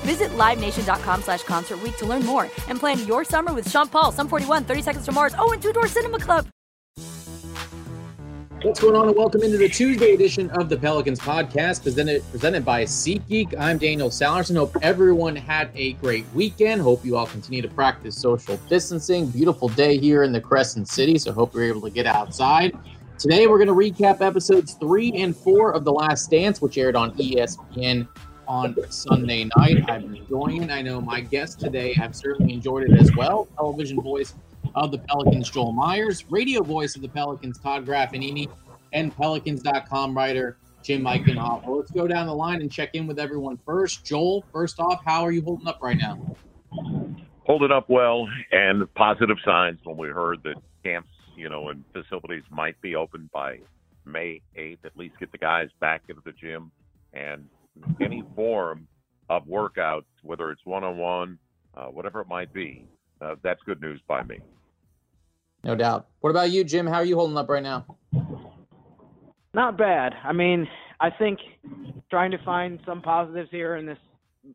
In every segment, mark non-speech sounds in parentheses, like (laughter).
Visit LiveNation.com slash Concert to learn more and plan your summer with Sean Paul, Sum 41, 30 Seconds to Mars, oh, and Two Door Cinema Club. What's going on, and welcome into the Tuesday edition of the Pelicans podcast, presented presented by SeatGeek. I'm Daniel Sallerson. Hope everyone had a great weekend. Hope you all continue to practice social distancing. Beautiful day here in the Crescent City, so hope you're able to get outside. Today, we're going to recap episodes three and four of The Last Dance, which aired on ESPN on Sunday night. I've been enjoying it. I know my guest today have certainly enjoyed it as well. Television voice of the Pelicans, Joel Meyers, radio voice of the Pelicans, Todd Graffagnini, and Pelicans.com writer Jim Eichenhofer. Well, let's go down the line and check in with everyone first. Joel, first off, how are you holding up right now? Holding up well, and positive signs when we heard that camps, you know, and facilities might be open by May 8th. At least get the guys back into the gym and any form of workouts, whether it's one on one, whatever it might be, uh, that's good news by me. No doubt. What about you, Jim? How are you holding up right now? Not bad. I mean, I think trying to find some positives here in this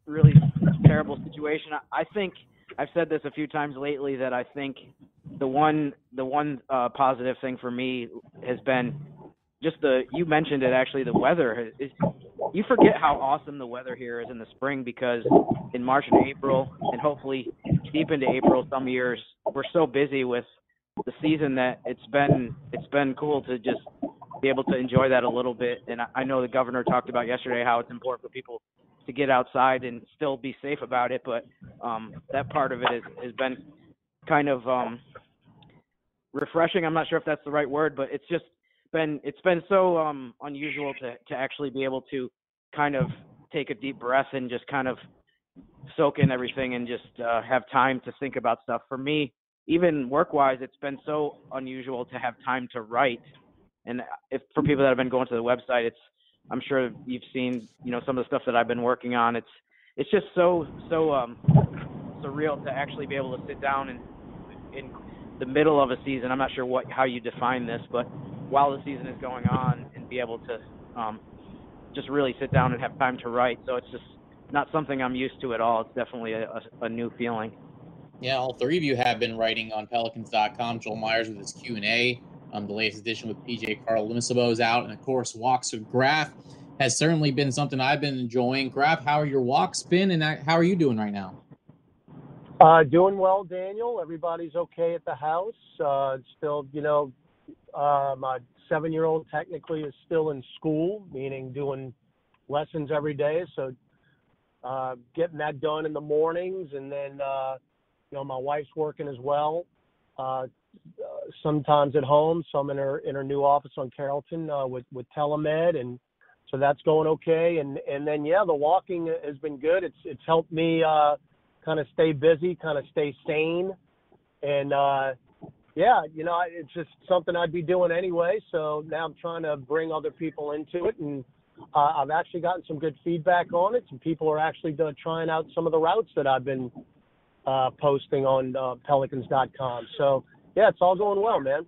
really terrible situation. I think I've said this a few times lately that I think the one the one uh, positive thing for me has been just the you mentioned it actually the weather is you forget how awesome the weather here is in the spring because in March and April and hopefully deep into April some years we're so busy with the season that it's been it's been cool to just be able to enjoy that a little bit. And I know the governor talked about yesterday how it's important for people to get outside and still be safe about it but um that part of it has, has been kind of um refreshing. I'm not sure if that's the right word but it's just been it's been so um unusual to to actually be able to kind of take a deep breath and just kind of soak in everything and just uh, have time to think about stuff. For me, even work wise, it's been so unusual to have time to write. And if for people that have been going to the website, it's I'm sure you've seen you know some of the stuff that I've been working on. It's it's just so so um surreal to actually be able to sit down and in the middle of a season. I'm not sure what how you define this, but while the season is going on and be able to um, just really sit down and have time to write. So it's just not something I'm used to at all. It's definitely a, a, a new feeling. Yeah, all three of you have been writing on Pelicans.com. Joel Meyers with his Q and A. Um, the latest edition with PJ Carlesimo is out, and of course, walks with Graf has certainly been something I've been enjoying. Graf, how are your walks been, and how are you doing right now? Uh, doing well, Daniel. Everybody's okay at the house. Uh, still, you know, uh, my seven year old technically is still in school, meaning doing lessons every day. So uh, getting that done in the mornings, and then uh, you know my wife's working as well. Uh, sometimes at home, some in her in her new office on Carrollton uh, with with telemed, and so that's going okay. And and then yeah, the walking has been good. It's it's helped me uh, kind of stay busy, kind of stay sane, and uh, yeah, you know, it's just something I'd be doing anyway. So now I'm trying to bring other people into it, and uh, I've actually gotten some good feedback on it. Some people are actually uh, trying out some of the routes that I've been uh, posting on uh, Pelicans.com. So yeah, it's all going well, man.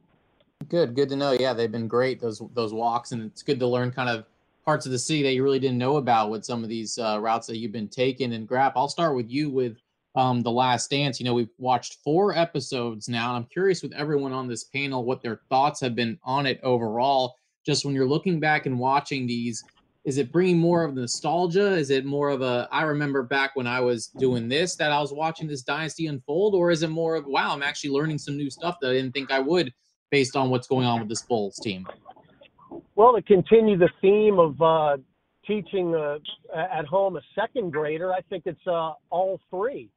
Good, good to know. Yeah, they've been great those those walks, and it's good to learn kind of parts of the city that you really didn't know about with some of these uh, routes that you've been taking. And Graf, I'll start with you with um, The Last Dance. You know, we've watched four episodes now, and I'm curious with everyone on this panel what their thoughts have been on it overall. Just when you're looking back and watching these, is it bringing more of nostalgia? Is it more of a I remember back when I was doing this that I was watching this dynasty unfold, or is it more of wow, I'm actually learning some new stuff that I didn't think I would based on what's going on with this Bulls team? Well, to continue the theme of uh, teaching uh, at home a second grader, I think it's uh, all three.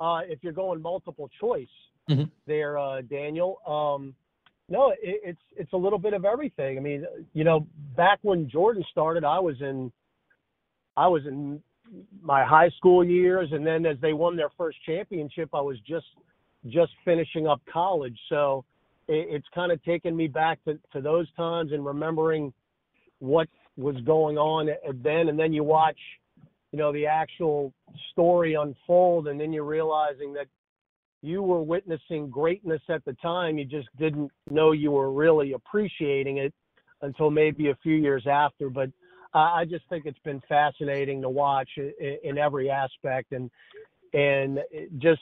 Uh, if you're going multiple choice mm-hmm. there, uh, Daniel. Um, no, it, it's it's a little bit of everything. I mean, you know, back when Jordan started, I was in I was in my high school years, and then as they won their first championship, I was just just finishing up college. So it, it's kind of taken me back to, to those times and remembering what was going on then, and then you watch, you know, the actual story unfold, and then you're realizing that you were witnessing greatness at the time. You just didn't know you were really appreciating it until maybe a few years after. But I just think it's been fascinating to watch in, in every aspect, and and just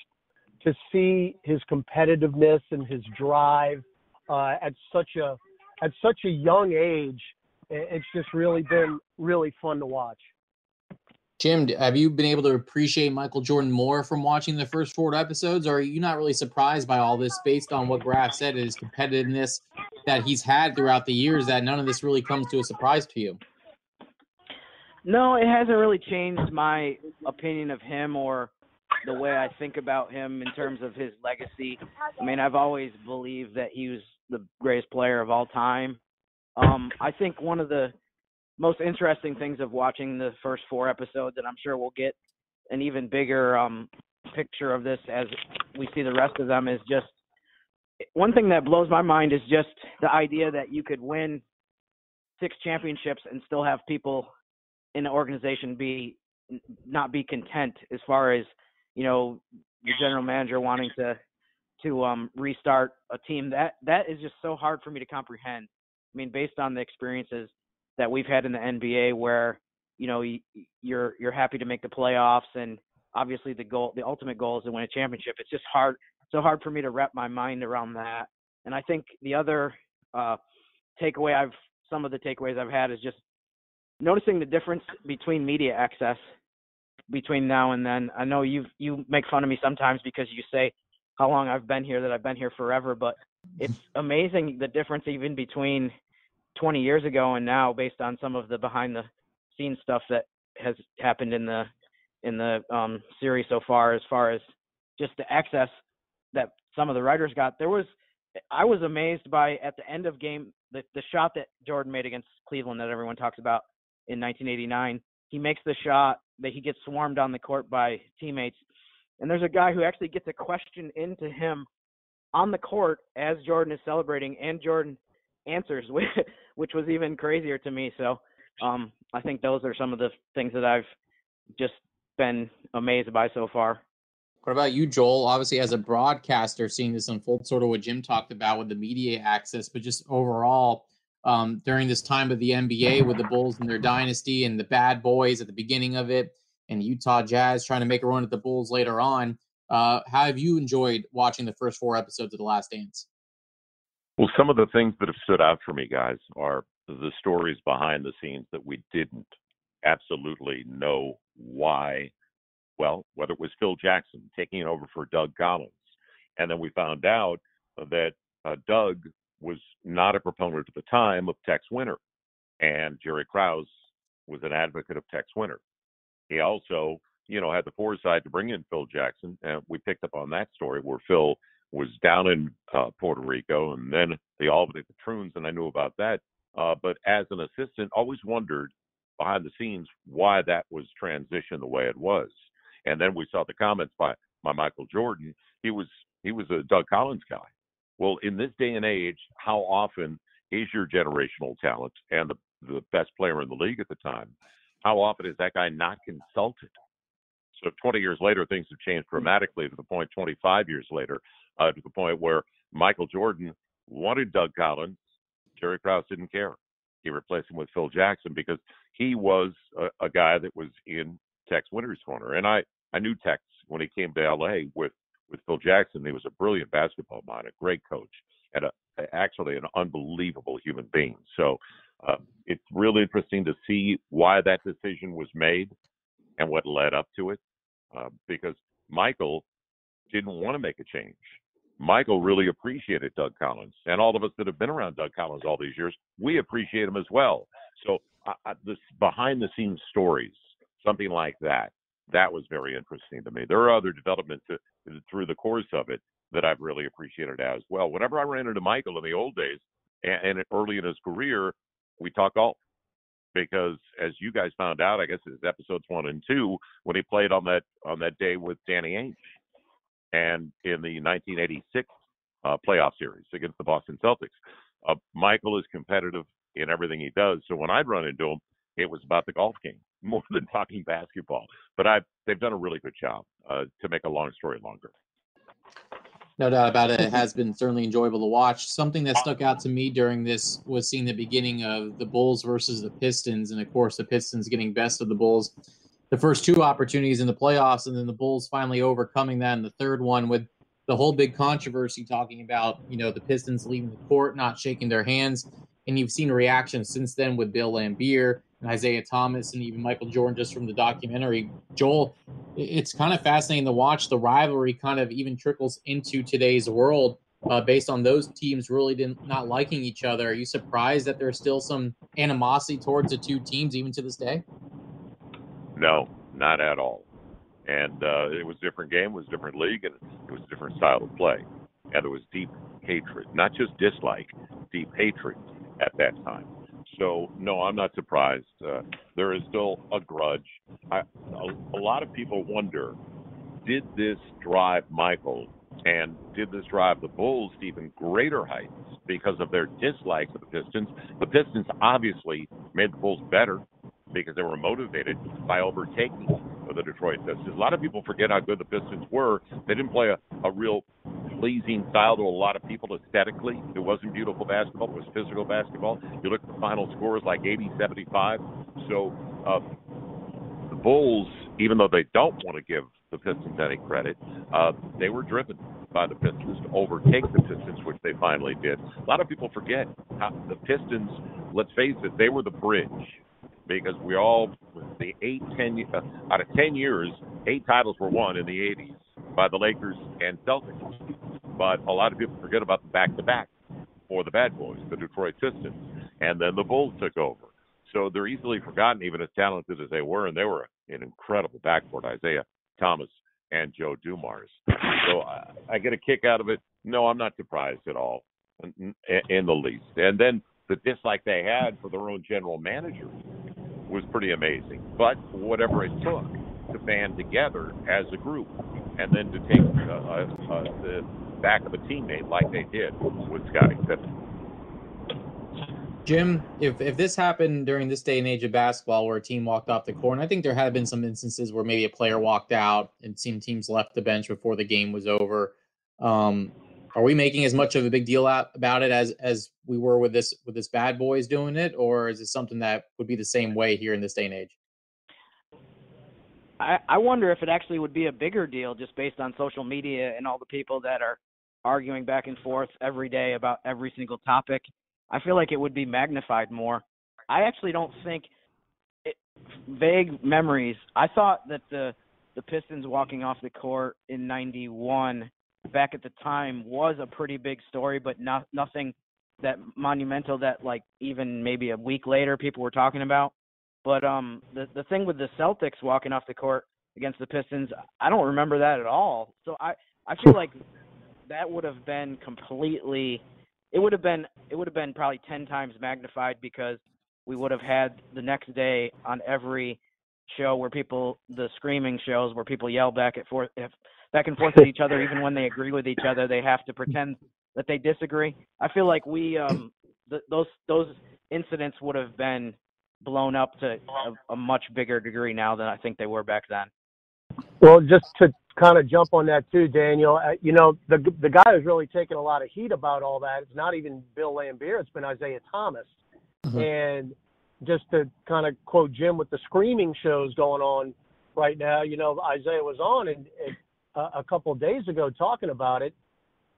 to see his competitiveness and his drive uh, at such a at such a young age it's just really been really fun to watch. Jim, have you been able to appreciate Michael Jordan more from watching the first four episodes, or are you not really surprised by all this based on what Graf said, his competitiveness that he's had throughout the years, that none of this really comes to a surprise to you? No, it hasn't really changed my opinion of him or the way I think about him in terms of his legacy. I mean, I've always believed that he was the greatest player of all time. Um, I think one of the most interesting things of watching the first four episodes, and I'm sure we'll get an even bigger um, picture of this as we see the rest of them, is just one thing that blows my mind is just the idea that you could win six championships and still have people in the organization be not be content as far as you know the general manager wanting to to um restart a team. That that is just so hard for me to comprehend. I mean, based on the experiences that we've had in the NBA, where you know you're you're happy to make the playoffs, and obviously the goal, the ultimate goal is to win a championship. It's just hard, so hard for me to wrap my mind around that. And I think the other uh, takeaway I've some of the takeaways I've had is just noticing the difference between media access between now and then. I know you you make fun of me sometimes because you say how long I've been here that I've been here forever, but it's amazing the difference even between 20 years ago and now based on some of the behind the scenes stuff that has happened in the in the um series so far as far as just the access that some of the writers got there was I was amazed by at the end of game the the shot that Jordan made against Cleveland that everyone talks about in 1989 he makes the shot that he gets swarmed on the court by teammates and there's a guy who actually gets a question into him on the court as Jordan is celebrating, and Jordan answers, (laughs) which was even crazier to me. So um, I think those are some of the things that I've just been amazed by so far. What about you, Joel? Obviously, as a broadcaster, seeing this unfold, sort of what Jim talked about with the media access, but just overall, um, during this time of the NBA with the Bulls and their dynasty and the bad boys at the beginning of it, and Utah Jazz trying to make a run at the Bulls later on. Uh, how have you enjoyed watching the first four episodes of The Last Dance? Well, some of the things that have stood out for me, guys, are the stories behind the scenes that we didn't absolutely know why. Well, whether it was Phil Jackson taking it over for Doug Collins, and then we found out that uh, Doug was not a proponent at the time of Tex Winter, and Jerry Krause was an advocate of Tex Winter. He also you know, had the foresight to bring in Phil Jackson. And we picked up on that story where Phil was down in uh, Puerto Rico and then the Albany Patroons, and I knew about that. Uh, but as an assistant, always wondered behind the scenes why that was transitioned the way it was. And then we saw the comments by, by Michael Jordan. He was he was a Doug Collins guy. Well, in this day and age, how often is your generational talent and the the best player in the league at the time? How often is that guy not consulted? So 20 years later, things have changed hmm. dramatically to the point 25 years later, uh, to the point where Michael Jordan wanted Doug Collins. Jerry Krause didn't care. He replaced him with Phil Jackson because he was a, a guy that was in Tex Winter's corner. And I, I knew Tex when he came to LA with, with Phil Jackson. He was a brilliant basketball mind, a great coach, and a, actually an unbelievable human being. So uh, it's really interesting to see why that decision was made and what led up to it, uh, because Michael didn't want to make a change. Michael really appreciated Doug Collins, and all of us that have been around Doug Collins all these years, we appreciate him as well. So, uh, this behind the scenes stories, something like that, that was very interesting to me. There are other developments through the course of it that I've really appreciated as well. Whenever I ran into Michael in the old days and, and early in his career, we talked golf because as you guys found out, I guess it's episodes one and two when he played on that on that day with Danny Ainge, and in the 1986 uh, playoff series against the Boston Celtics. Uh, Michael is competitive in everything he does, so when I'd run into him, it was about the golf game (laughs) more than talking basketball. But I they've done a really good job uh, to make a long story longer. No doubt about it. It has been certainly enjoyable to watch. Something that stuck out to me during this was seeing the beginning of the Bulls versus the Pistons, and of course the Pistons getting best of the Bulls. The first two opportunities in the playoffs, and then the Bulls finally overcoming that in the third one with the whole big controversy talking about you know the Pistons leaving the court, not shaking their hands, and you've seen reactions since then with Bill Laimbeer and Isiah Thomas and even Michael Jordan just from the documentary. Joel, it's kind of fascinating to watch the rivalry kind of even trickles into today's world uh, based on those teams really didn't, not liking each other. Are you surprised that there's still some animosity towards the two teams even to this day? No, not at all. And uh, it was a different game, it was a different league, and it was a different style of play. And there was deep hatred, not just dislike, deep hatred at that time. So no, I'm not surprised. Uh, there is still a grudge. I, a, a lot of people wonder, did this drive Michael and did this drive the Bulls to even greater heights because of their dislike of the Pistons? The Pistons obviously made the Bulls better because they were motivated by overtaking the Detroit Pistons. A lot of people forget how good the Pistons were. They didn't play a, a real pleasing style to a lot of people aesthetically. It wasn't beautiful basketball. It was physical basketball. You look at the final scores like 80 75. So uh, the Bulls, even though they don't want to give the Pistons any credit, uh, they were driven by the Pistons to overtake the Pistons, which they finally did. A lot of people forget how the Pistons, let's face it, they were the bridge because we all, the eight, ten, uh, out of 10 years, eight titles were won in the 80s by the Lakers and Celtics. But a lot of people forget about the back to back for the bad boys, the Detroit Pistons. And then the Bulls took over. So they're easily forgotten, even as talented as they were. And they were an incredible backcourt, Isiah Thomas and Joe Dumars. So I, I get a kick out of it. No, I'm not surprised at all in, in the least. And then the dislike they had for their own general manager was pretty amazing. But whatever it took to band together as a group and then to take uh, uh, uh, the back of a teammate like they did with Scottie Pippen. Jim, if, if this happened during this day and age of basketball where a team walked off the court, and I think there have been some instances where maybe a player walked out and some teams left the bench before the game was over. Um, are we making as much of a big deal out about it as as we were with this with this bad boys doing it, or is it something that would be the same way here in this day and age? I, I wonder if it actually would be a bigger deal just based on social media and all the people that are arguing back and forth every day about every single topic. I feel like it would be magnified more. I actually don't think it, vague memories. I thought that the the Pistons walking off the court in 91 back at the time was a pretty big story, but not nothing that monumental that like even maybe a week later people were talking about. But um, the the thing with the Celtics walking off the court against the Pistons, I don't remember that at all. So I I feel like that would have been completely. It would have been it would have been probably ten times magnified because we would have had the next day on every show where people the screaming shows where people yell back at forth if back and forth with each other even when they agree with each other they have to pretend that they disagree i feel like we um th- those those incidents would have been blown up to a, a much bigger degree now than I think they were back then. Well, just to kind of jump on that too, Daniel. Uh, you know, the the guy who's really taken a lot of heat about all that. It's not even Bill Laimbeer. It's been Isiah Thomas. Mm-hmm. And just to kind of quote Jim with the screaming shows going on right now, you know, Isiah was on and, and a couple days ago talking about it.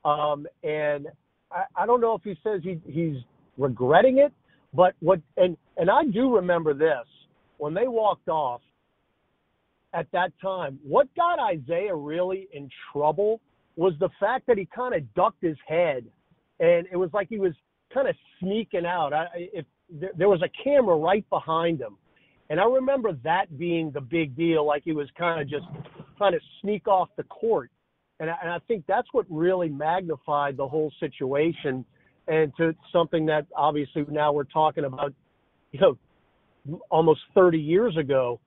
Um, and I, I don't know if he says he, he's regretting it But what and and I do remember this when they walked off at that time. What got Isiah really in trouble was the fact that he kind of ducked his head, and it was like he was kind of sneaking out. I, if there was a camera right behind him, and I remember that being the big deal, like he was kind of just trying to sneak off the court, and I, and I think that's what really magnified the whole situation, and to something that obviously now we're talking about, you know, almost 30 years ago.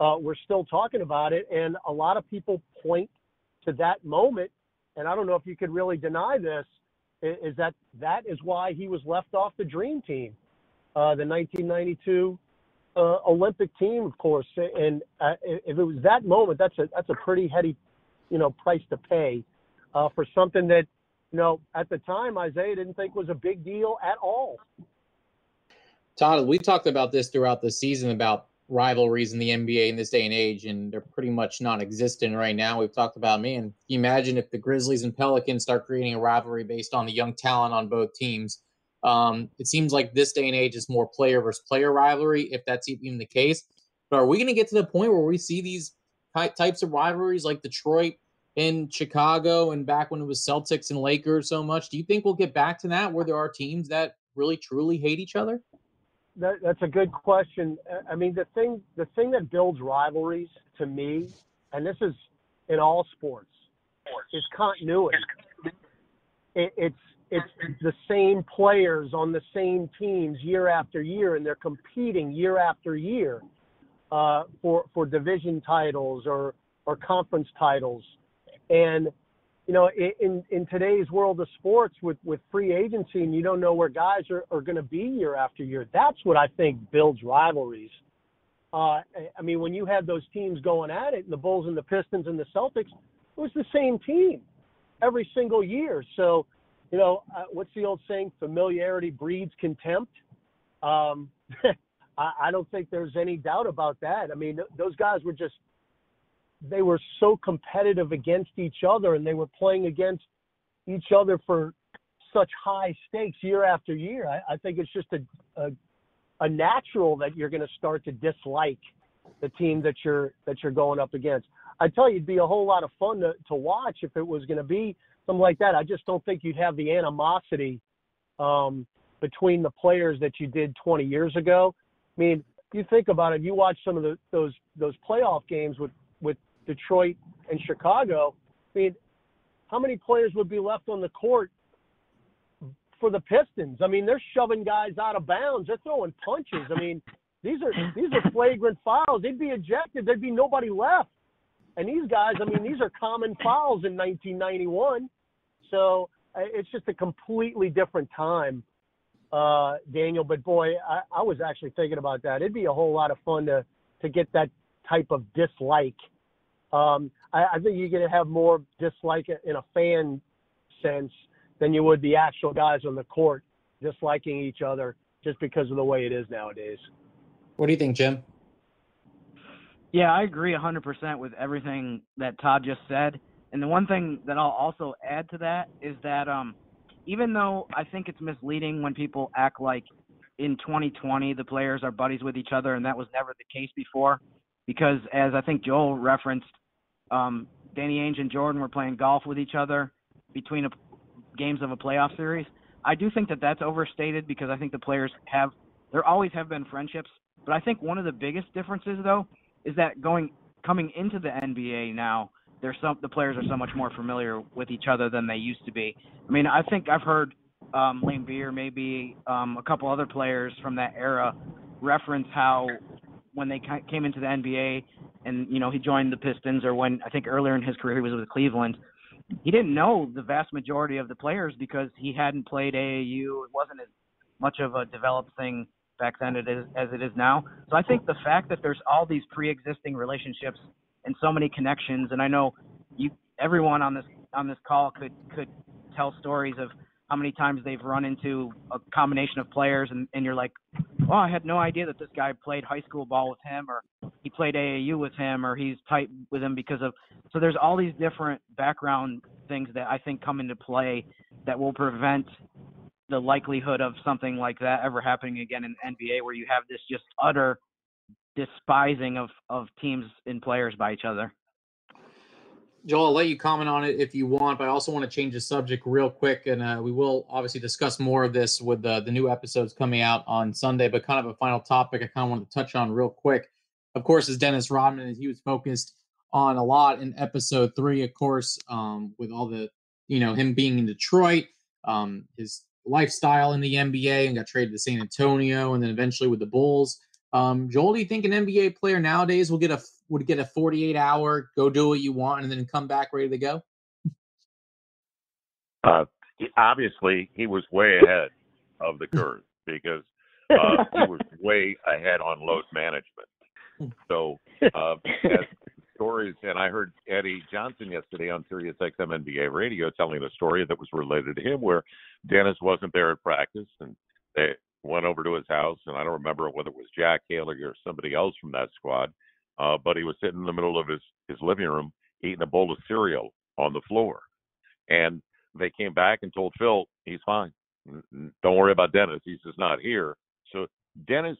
Uh, we're still talking about it, and a lot of people point to that moment and I don't know if you could really deny this, is that that is why he was left off the dream team, uh, the 1992 uh, Olympic team, of course. And uh, if it was that moment, that's a that's a pretty heady, you know, price to pay uh, for something that, you know, at the time Isiah didn't think was a big deal at all. Todd, we talked about this throughout the season about rivalries in the NBA in this day and age, and they're pretty much non-existent right now. We've talked about me, and imagine if the Grizzlies and Pelicans start creating a rivalry based on the young talent on both teams. Um, it seems like this day and age is more player versus player rivalry, if that's even the case. But are we going to get to the point where we see these types of rivalries like Detroit and Chicago and back when it was Celtics and Lakers so much? Do you think we'll get back to that where there are teams that really truly hate each other? that, that's a good question. I mean, the thing the thing that builds rivalries to me, and this is in all sports, is continuity. It, it's it's the same players on the same teams year after year, and they're competing year after year uh, for for division titles or or conference titles, and you know, in in today's world of sports with with free agency and you don't know where guys are, are going to be year after year, that's what I think builds rivalries. Uh, I mean, when you had those teams going at it, the Bulls and the Pistons and the Celtics, it was the same team every single year. So, you know, uh, what's the old saying? Familiarity breeds contempt. Um, (laughs) I, I don't think there's any doubt about that. I mean, th- those guys were just they were so competitive against each other and they were playing against each other for such high stakes year after year. I, I think it's just a, a a natural that you're going to start to dislike the team that you're that you're going up against. I tell you, it'd be a whole lot of fun to to watch if it was going to be something like that. I just don't think you'd have the animosity um, between the players that you did 20 years ago. I mean, you think about it. You watch some of the, those those playoff games with with Detroit and Chicago, I mean, how many players would be left on the court for the Pistons? I mean, they're shoving guys out of bounds. They're throwing punches. I mean, these are (laughs) these are flagrant fouls. They'd be ejected. There'd be nobody left. And these guys, I mean, these are common fouls in 1991. So uh, it's just a completely different time, uh, Daniel. But boy, I, I was actually thinking about that. It'd be a whole lot of fun to to get that type of dislike um, I, I think you're going to have more dislike in a fan sense than you would the actual guys on the court disliking each other just because of the way it is nowadays. What do you think, Jim? Yeah, I agree 100% with everything that Todd just said. And the one thing that I'll also add to that is that um, even though I think it's misleading when people act like in 2020 the players are buddies with each other, and that was never the case before, because as I think Joel referenced, um, Danny Ainge and Jordan were playing golf with each other between a, games of a playoff series. I do think that that's overstated because I think the players have there always have been friendships, but I think one of the biggest differences though is that going coming into the NBA now, there's some the players are so much more familiar with each other than they used to be. I mean, I think I've heard um, Laimbeer, maybe um, a couple other players from that era reference how when they came into the NBA and you know he joined the Pistons or when I think earlier in his career he was with Cleveland. He didn't know the vast majority of the players because he hadn't played AAU. It wasn't as much of a developed thing back then it is, as it is now. So I think the fact that there's all these pre-existing relationships and so many connections, and I know you everyone on this on this call could could tell stories of how many times they've run into a combination of players and, and you're like, oh, I had no idea that this guy played high school ball with him or he played AAU with him or he's tight with him because of so there's all these different background things that I think come into play that will prevent the likelihood of something like that ever happening again in NBA, where you have this just utter despising of of teams and players by each other. Joel, I'll let you comment on it if you want, but I also want to change the subject real quick, and uh, we will obviously discuss more of this with the, the new episodes coming out on Sunday. But kind of a final topic I kind of want to touch on real quick, of course, is Dennis Rodman, he was focused on a lot in episode three, of course, um, with all the you know him being in Detroit, um, his lifestyle in the NBA, and got traded to San Antonio, and then eventually with the Bulls. Um, Joel, do you think an NBA player nowadays will get a would get a 48 hour go do what you want and then come back ready to go? Uh, obviously, he was way ahead of the curve because uh, he was (laughs) way ahead on load management. So, uh, as stories, and I heard Eddie Johnson yesterday on Sirius XM NBA radio telling a story that was related to him, where Dennis wasn't there at practice, and they went over to his house, and I don't remember whether it was Jack Haley or somebody else from that squad, uh, but he was sitting in the middle of his his living room eating a bowl of cereal on the floor, and they came back and told Phil he's fine. Don't worry about Dennis. He's just not here. So Dennis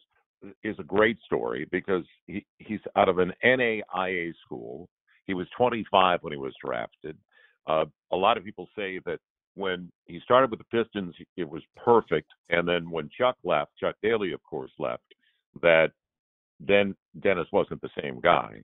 is a great story because he, he's out of an NAIA school. He was 25 when he was drafted. Uh, a lot of people say that when he started with the Pistons, it was perfect. And then when Chuck left, Chuck Daly, of course, left, that then Dennis wasn't the same guy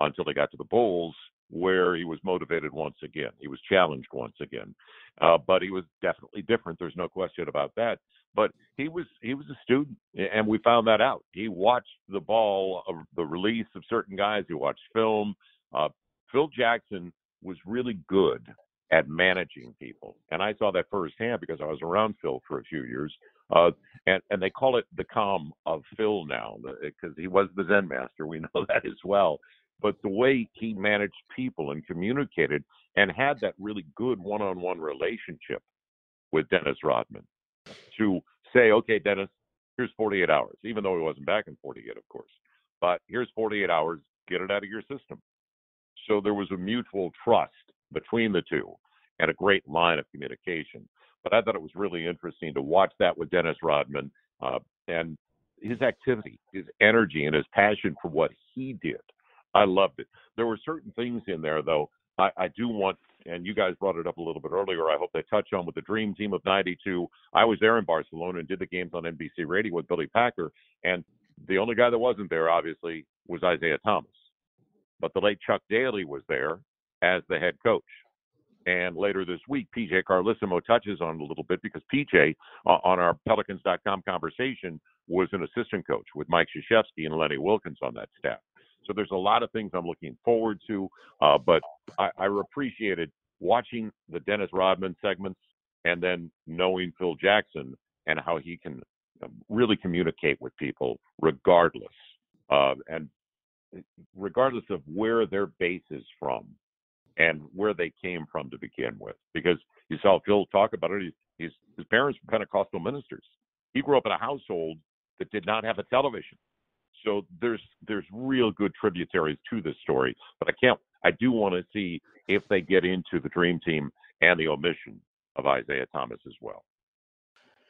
until he got to the Bulls, where he was motivated once again. He was challenged once again. Uh, but he was definitely different. There's no question about that. But he was he was a student, and we found that out. He watched the ball, of the release of certain guys. He watched film. Uh, Phil Jackson was really good at managing people. And I saw that firsthand because I was around Phil for a few years. Uh, and, and they call it the calm of Phil now because he was the Zen master. We (laughs) know that as well. But the way he managed people and communicated and had that really good one on one relationship with Dennis Rodman to say, okay, Dennis, here's 48 hours, even though he wasn't back in 48, of course. But here's 48 hours, get it out of your system. So there was a mutual trust between the two and a great line of communication. But I thought it was really interesting to watch that with Dennis Rodman uh, and his activity, his energy, and his passion for what he did. I loved it. There were certain things in there, though, I, I do want, and you guys brought it up a little bit earlier. I hope they touch on with the Dream Team of '92. I was there in Barcelona and did the games on NBC Radio with Billy Packer, and the only guy that wasn't there, obviously, was Isiah Thomas. But the late Chuck Daly was there, as the head coach. And later this week, PJ Carlesimo touches on it a little bit because PJ, uh, on our Pelicans.com conversation, was an assistant coach with Mike Krzyzewski and Lenny Wilkens on that staff. So there's a lot of things I'm looking forward to. Uh, but I, I appreciated watching the Dennis Rodman segments and then knowing Phil Jackson and how he can um, really communicate with people regardless. Uh, and regardless of where their base is from and where they came from to begin with. Because you saw Phil talk about it. He's, he's, his parents were Pentecostal ministers. He grew up in a household that did not have a television. So there's there's real good tributaries to this story. But I can't. I do want to see if they get into the dream team and the omission of Isiah Thomas as well.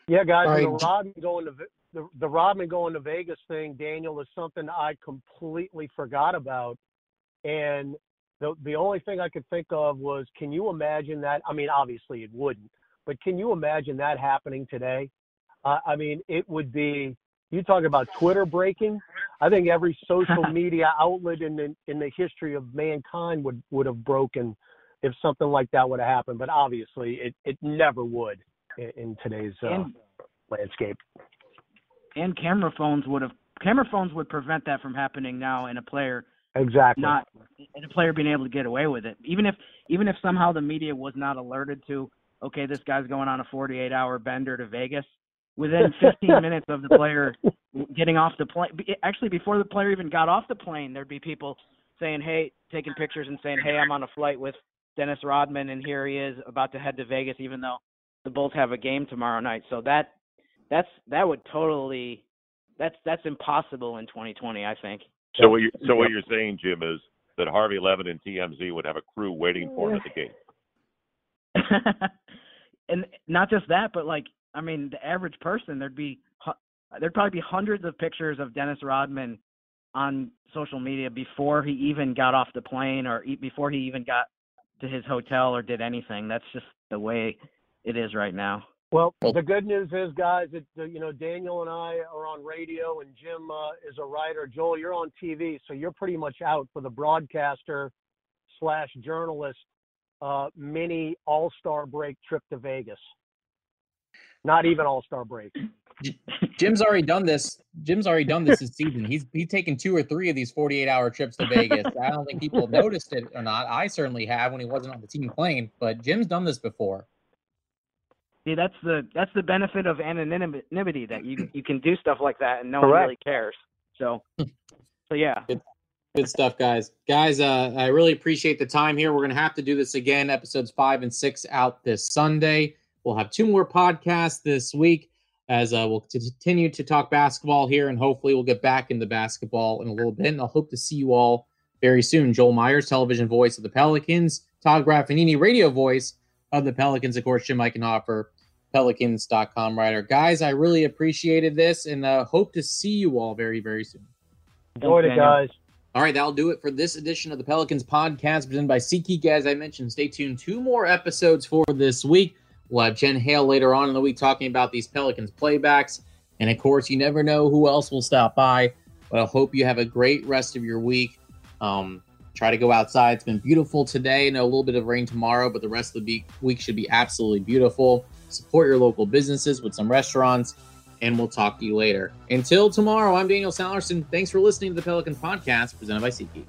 Yeah, guys, right. the Rodman going to the the Rodman going to Vegas thing, Daniel, is something I completely forgot about. And the the only thing I could think of was, can you imagine that? I mean, obviously it wouldn't, but can you imagine that happening today? Uh, I mean, it would be. You talk about Twitter breaking. I think every (laughs) social media outlet in the in the history of mankind would would have broken if something like that would have happened. But obviously, it it never would in, in today's uh, and, landscape. And camera phones would have camera phones would prevent that from happening now in a player Exactly. Not and a player being able to get away with it. Even if even if somehow the media was not alerted to, okay, this guy's going on a 48 hour bender to Vegas. Within 15 (laughs) minutes of the player getting off the plane, actually before the player even got off the plane, there'd be people saying, "Hey," taking pictures and saying, "Hey, I'm on a flight with Dennis Rodman, and here he is about to head to Vegas, even though the Bulls have a game tomorrow night." So that that's that would totally that's that's impossible in 2020, I think. So what you so what you're saying, Jim, is that Harvey Levin and TMZ would have a crew waiting for him at the gate. (laughs) and not just that, but like I mean, the average person, there'd be there'd probably be hundreds of pictures of Dennis Rodman on social media before he even got off the plane or before he even got to his hotel or did anything. That's just the way it is right now. Well, the good news is, guys, that you know Daniel and I are on radio, and Jim uh, is a writer. Joel, you're on TV, so you're pretty much out for the broadcaster slash journalist uh, mini All Star break trip to Vegas. Not even All Star break. Jim's already done this. Jim's already done this this season. He's he's taken two or three of these 48 hour trips to Vegas. I don't think people have noticed it or not. I certainly have when he wasn't on the team plane, but Jim's done this before. See, that's the that's the benefit of anonymity that you you can do stuff like that and no Correct. one really cares. So, so yeah. Good, good stuff, guys. Guys, uh, I really appreciate the time here. We're gonna have to do this again. Episodes five and six out this Sunday. We'll have two more podcasts this week as uh, we'll continue to talk basketball here, and hopefully we'll get back into basketball in a little bit. And I'll hope to see you all very soon. Joel Meyers, television voice of the Pelicans. Todd Graffagnini, radio voice of the Pelicans. Of course, Jim Eichenhofer pelicans.com writer. Guys, I really appreciated this and uh, hope to see you all very, very soon. Enjoyed it, guys. All right, that'll do it for this edition of the Pelicans podcast presented by SeatGeek. As I mentioned, stay tuned. Two more episodes for this week. We'll have Jen Hale later on in the week talking about these Pelicans playbacks. And of course, you never know who else will stop by. But I hope you have a great rest of your week. Um, try to go outside. It's been beautiful today. know a little bit of rain tomorrow, but the rest of the week should be absolutely beautiful. Support your local businesses with some restaurants, and we'll talk to you later. Until tomorrow, I'm Daniel Sallerson. Thanks for listening to the Pelicans podcast presented by SeatGeek.